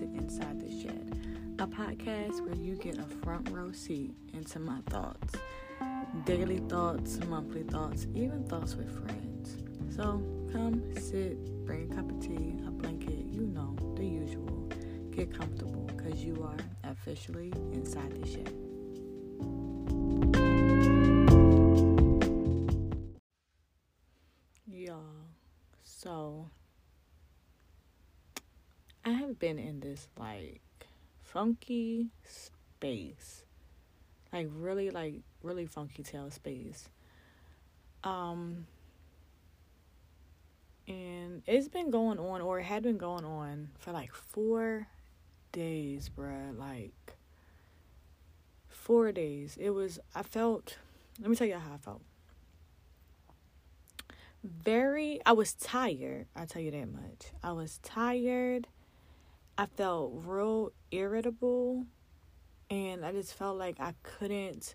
Inside the Shed, a podcast where you get a front row seat into my thoughts. Daily thoughts, monthly thoughts, even thoughts with friends. So come sit, bring a cup of tea, a blanket, you know, the usual. Get comfortable because you are officially inside the shed. Been in this like funky space. Like really like really funky tail space. Um and it's been going on or it had been going on for like 4 days, bruh. Like 4 days. It was I felt let me tell you how I felt. Very I was tired, I'll tell you that much. I was tired I felt real irritable and I just felt like I couldn't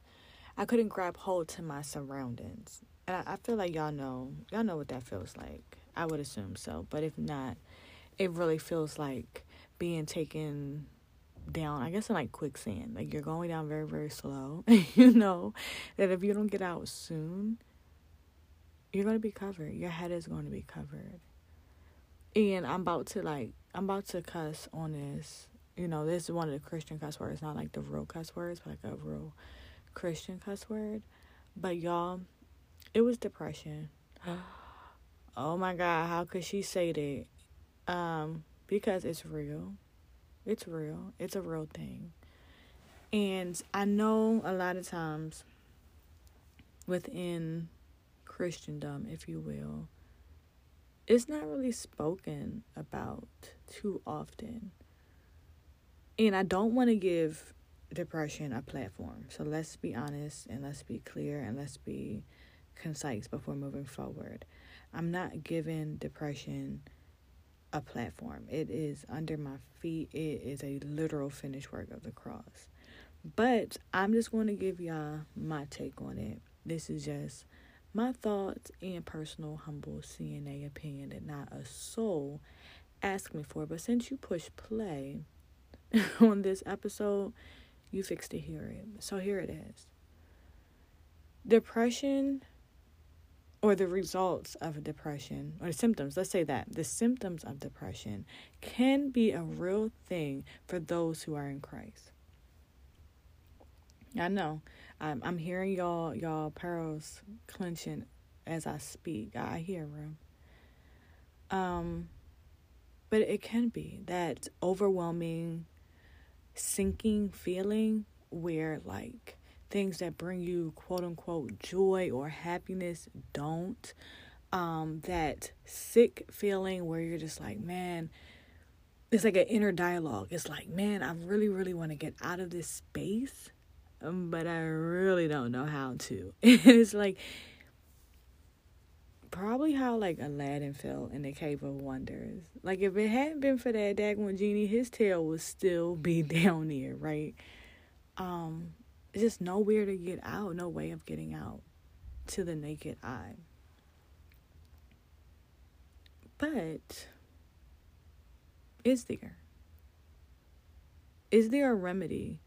I couldn't grab hold to my surroundings. And I, I feel like y'all know y'all know what that feels like. I would assume so. But if not, it really feels like being taken down, I guess in like quicksand. Like you're going down very, very slow. you know that if you don't get out soon, you're gonna be covered. Your head is going to be covered. And I'm about to like I'm about to cuss on this. You know, this is one of the Christian cuss words, not like the real cuss words, but like a real Christian cuss word. But y'all, it was depression. oh my God, how could she say that? Um, because it's real. It's real. It's a real thing. And I know a lot of times within Christendom, if you will, it's not really spoken about too often. And I don't want to give depression a platform. So let's be honest and let's be clear and let's be concise before moving forward. I'm not giving depression a platform. It is under my feet. It is a literal finished work of the cross. But I'm just going to give y'all my take on it. This is just my thoughts and personal humble CNA opinion that not a soul asked me for. But since you push play on this episode, you fixed to hear it. So here it is. Depression or the results of depression or the symptoms, let's say that the symptoms of depression can be a real thing for those who are in Christ. I know I'm I'm hearing y'all y'all pearls clenching as I speak. I hear them. Um, but it can be that overwhelming, sinking feeling where like things that bring you quote unquote joy or happiness don't. Um, that sick feeling where you're just like, man, it's like an inner dialogue. It's like, man, I really, really want to get out of this space but I really don't know how to. it's like probably how like Aladdin felt in the Cave of Wonders. Like if it hadn't been for that Dagon genie, his tail would still be down there, right? Um, just nowhere to get out, no way of getting out to the naked eye. But is there? Is there a remedy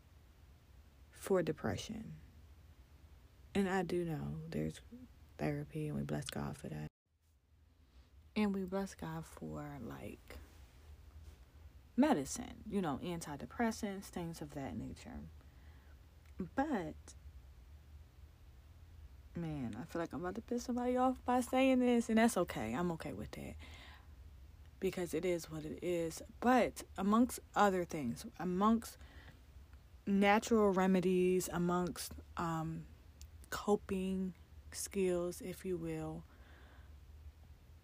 for depression. And I do know there's therapy, and we bless God for that. And we bless God for like medicine, you know, antidepressants, things of that nature. But, man, I feel like I'm about to piss somebody off by saying this, and that's okay. I'm okay with that because it is what it is. But amongst other things, amongst natural remedies amongst um, coping skills, if you will.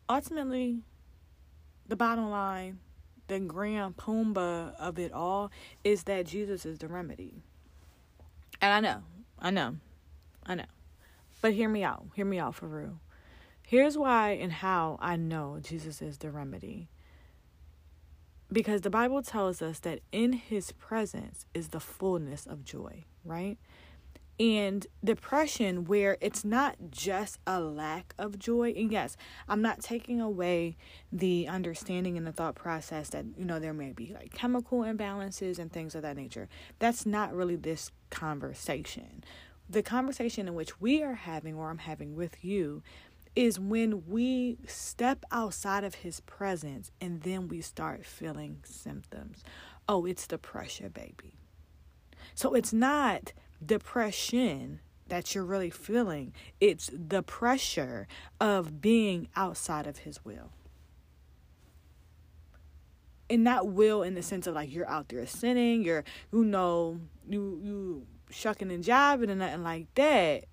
Ultimately, the bottom line, the grand pumba of it all, is that Jesus is the remedy. And I know, I know, I know. But hear me out. Hear me out for real. Here's why and how I know Jesus is the remedy because the Bible tells us that in his presence is the fullness of joy, right? and depression where it's not just a lack of joy and yes i'm not taking away the understanding and the thought process that you know there may be like chemical imbalances and things of that nature that's not really this conversation the conversation in which we are having or i'm having with you is when we step outside of his presence and then we start feeling symptoms oh it's the pressure baby so it's not depression that you're really feeling, it's the pressure of being outside of His will. And not will in the sense of like you're out there sinning, you're, you know, you, you shucking and jiving and nothing like that.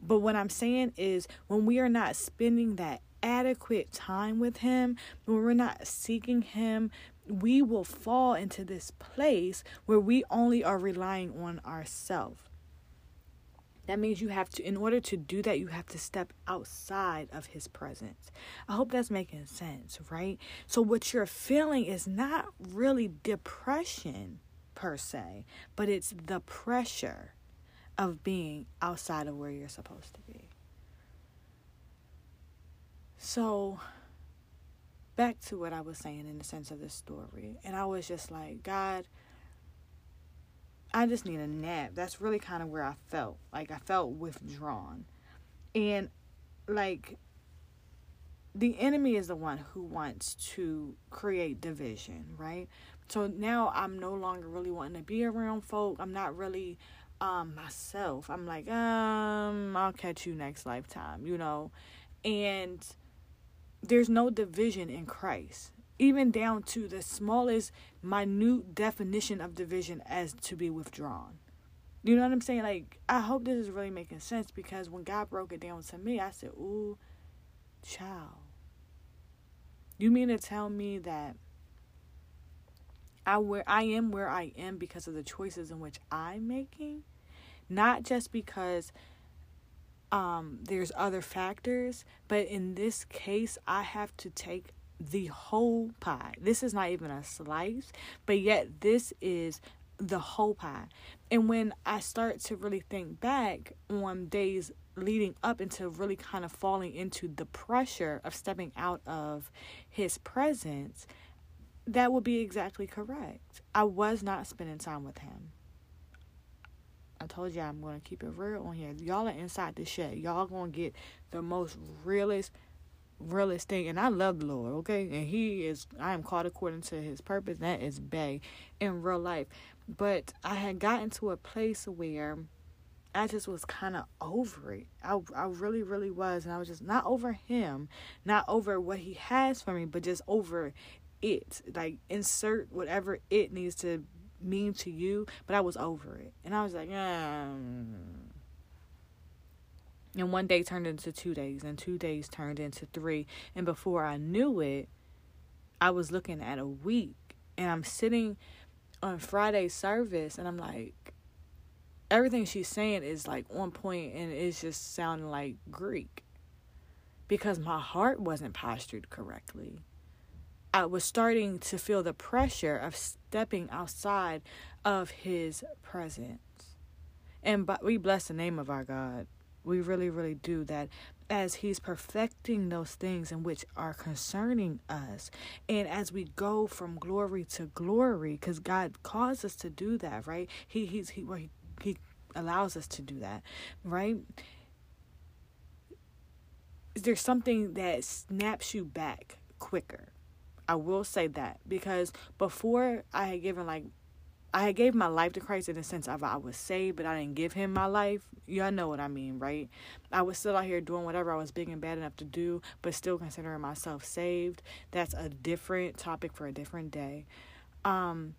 But what I'm saying is when we are not spending that adequate time with Him, when we're not seeking Him, we will fall into this place where we only are relying on ourselves. That means you have to, in order to do that, you have to step outside of his presence. I hope that's making sense, right? So, what you're feeling is not really depression per se, but it's the pressure of being outside of where you're supposed to be. So, back to what I was saying in the sense of the story. And I was just like, God, I just need a nap. That's really kind of where I felt. Like I felt withdrawn. And like the enemy is the one who wants to create division, right? So now I'm no longer really wanting to be around folk. I'm not really um myself. I'm like, um, I'll catch you next lifetime, you know. And there's no division in Christ, even down to the smallest, minute definition of division as to be withdrawn. You know what I'm saying? Like, I hope this is really making sense because when God broke it down to me, I said, Ooh, child. You mean to tell me that I where I am where I am because of the choices in which I'm making? Not just because um, there's other factors, but in this case, I have to take the whole pie. This is not even a slice, but yet this is the whole pie. And when I start to really think back on days leading up into really kind of falling into the pressure of stepping out of his presence, that would be exactly correct. I was not spending time with him. I told you I'm gonna keep it real on here. Y'all are inside the shed. Y'all gonna get the most realest, realest thing. And I love the Lord, okay? And He is. I am called according to His purpose. That is big in real life. But I had gotten to a place where I just was kind of over it. I I really really was, and I was just not over Him, not over what He has for me, but just over it. Like insert whatever it needs to mean to you, but I was over it. And I was like, mm. and one day turned into two days, and two days turned into three. And before I knew it, I was looking at a week, and I'm sitting on Friday service, and I'm like, everything she's saying is like on point, and it's just sounding like Greek because my heart wasn't postured correctly. I was starting to feel the pressure of stepping outside of his presence. And but we bless the name of our God. We really, really do that as He's perfecting those things in which are concerning us. And as we go from glory to glory, because God calls us to do that, right? He He's He he, he allows us to do that, right? There's something that snaps you back quicker I will say that because before I had given like I had gave my life to Christ in the sense of I was saved, but I didn't give him my life. Y'all know what I mean, right? I was still out here doing whatever I was big and bad enough to do, but still considering myself saved. That's a different topic for a different day. Um,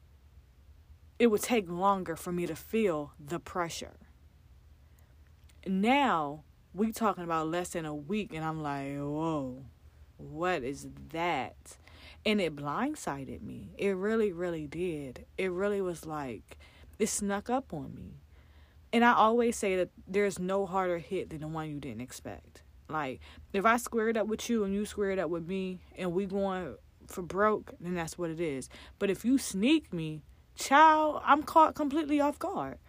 it would take longer for me to feel the pressure. Now we talking about less than a week, and I'm like, whoa, what is that? And it blindsided me. It really, really did. It really was like it snuck up on me. And I always say that there's no harder hit than the one you didn't expect. Like if I squared up with you and you squared up with me and we going for broke, then that's what it is. But if you sneak me, child, I'm caught completely off guard.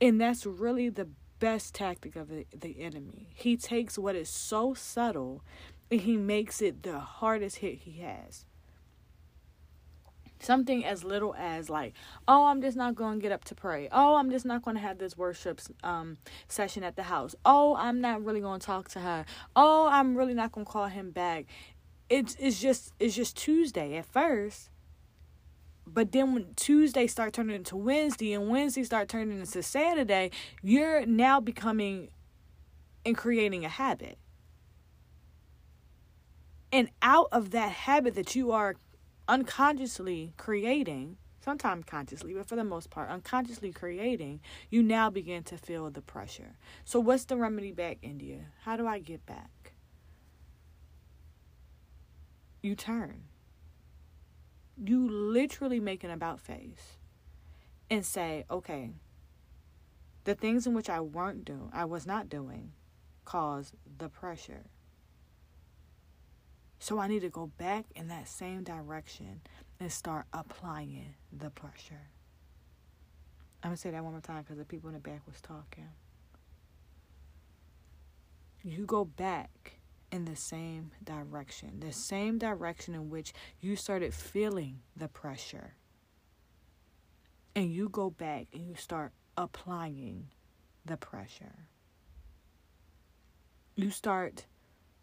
And that's really the best tactic of the, the enemy. He takes what is so subtle and he makes it the hardest hit he has. Something as little as like, oh, I'm just not going to get up to pray. Oh, I'm just not going to have this worship um, session at the house. Oh, I'm not really going to talk to her. Oh, I'm really not going to call him back. It's it's just it's just Tuesday at first, but then when Tuesday start turning into Wednesday and Wednesday start turning into Saturday, you're now becoming and creating a habit. And out of that habit that you are unconsciously creating, sometimes consciously, but for the most part, unconsciously creating, you now begin to feel the pressure. So, what's the remedy back, India? How do I get back? You turn. You literally make an about face and say, okay, the things in which I weren't doing, I was not doing, caused the pressure. So I need to go back in that same direction and start applying the pressure. I'm going to say that one more time because the people in the back was talking. You go back in the same direction, the same direction in which you started feeling the pressure. And you go back and you start applying the pressure. You start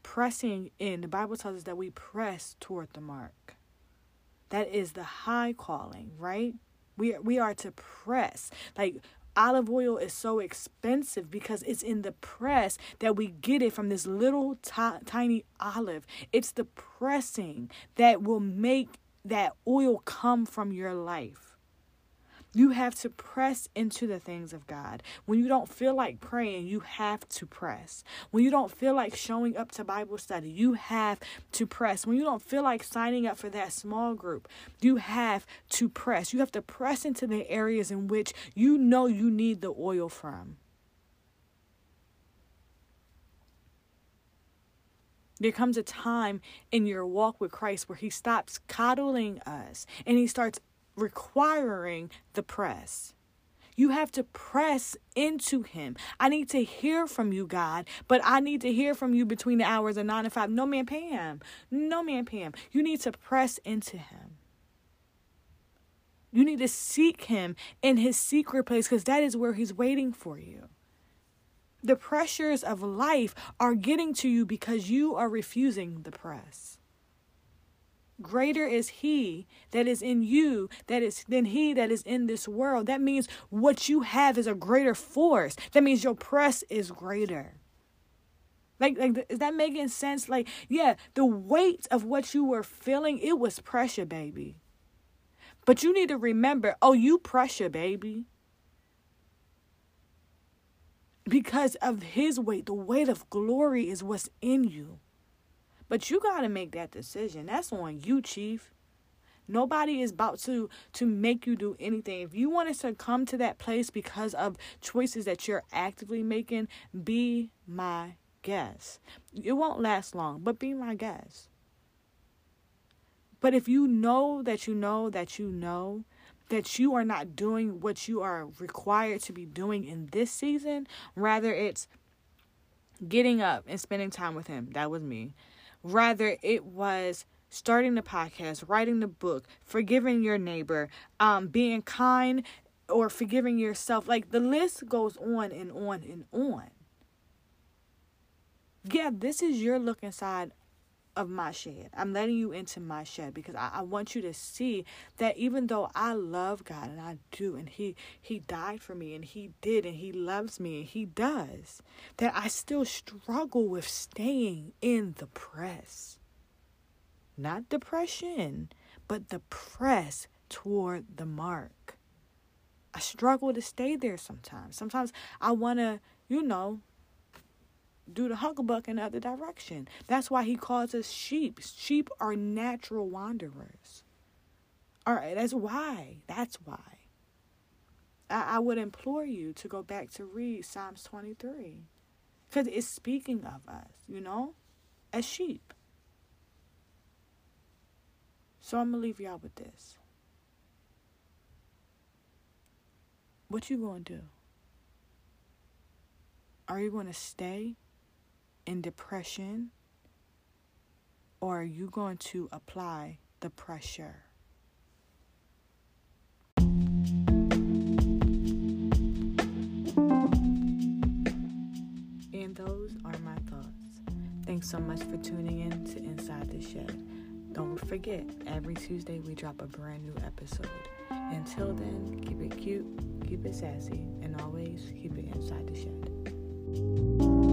pressing in. The Bible tells us that we press toward the mark. That is the high calling, right? We we are to press. Like olive oil is so expensive because it's in the press that we get it from this little t- tiny olive. It's the pressing that will make that oil come from your life. You have to press into the things of God. When you don't feel like praying, you have to press. When you don't feel like showing up to Bible study, you have to press. When you don't feel like signing up for that small group, you have to press. You have to press into the areas in which you know you need the oil from. There comes a time in your walk with Christ where He stops coddling us and He starts requiring the press. You have to press into him. I need to hear from you, God, but I need to hear from you between the hours of 9 and 5. No man Pam. No man Pam. You need to press into him. You need to seek him in his secret place because that is where he's waiting for you. The pressures of life are getting to you because you are refusing the press. Greater is he that is in you that is than he that is in this world. That means what you have is a greater force. That means your press is greater. Like, like, is that making sense? Like, yeah, the weight of what you were feeling, it was pressure, baby. But you need to remember, oh, you pressure, baby. Because of his weight, the weight of glory is what's in you. But you got to make that decision. That's on you, chief. Nobody is about to to make you do anything. If you wanted to come to that place because of choices that you're actively making, be my guest. It won't last long, but be my guest. But if you know that you know that you know that you are not doing what you are required to be doing in this season, rather it's getting up and spending time with him. That was me. Rather, it was starting the podcast, writing the book, forgiving your neighbor, um, being kind or forgiving yourself. Like the list goes on and on and on. Yeah, this is your look inside of my shed. I'm letting you into my shed because I, I want you to see that even though I love God and I do, and He He died for me and He did and He loves me and He does, that I still struggle with staying in the press. Not depression, but the press toward the mark. I struggle to stay there sometimes. Sometimes I want to, you know, do the hucklebuck in the other direction. That's why he calls us sheep. Sheep are natural wanderers. All right, that's why. That's why. I, I would implore you to go back to read Psalms 23 because it's speaking of us, you know, as sheep. So I'm going to leave y'all with this. What you going to do? Are you going to stay in depression or are you going to apply the pressure? And those are my thoughts. Thanks so much for tuning in to Inside the Shed. Don't forget, every Tuesday we drop a brand new episode. Until then, keep it cute, keep it sassy, and always keep it inside the shed.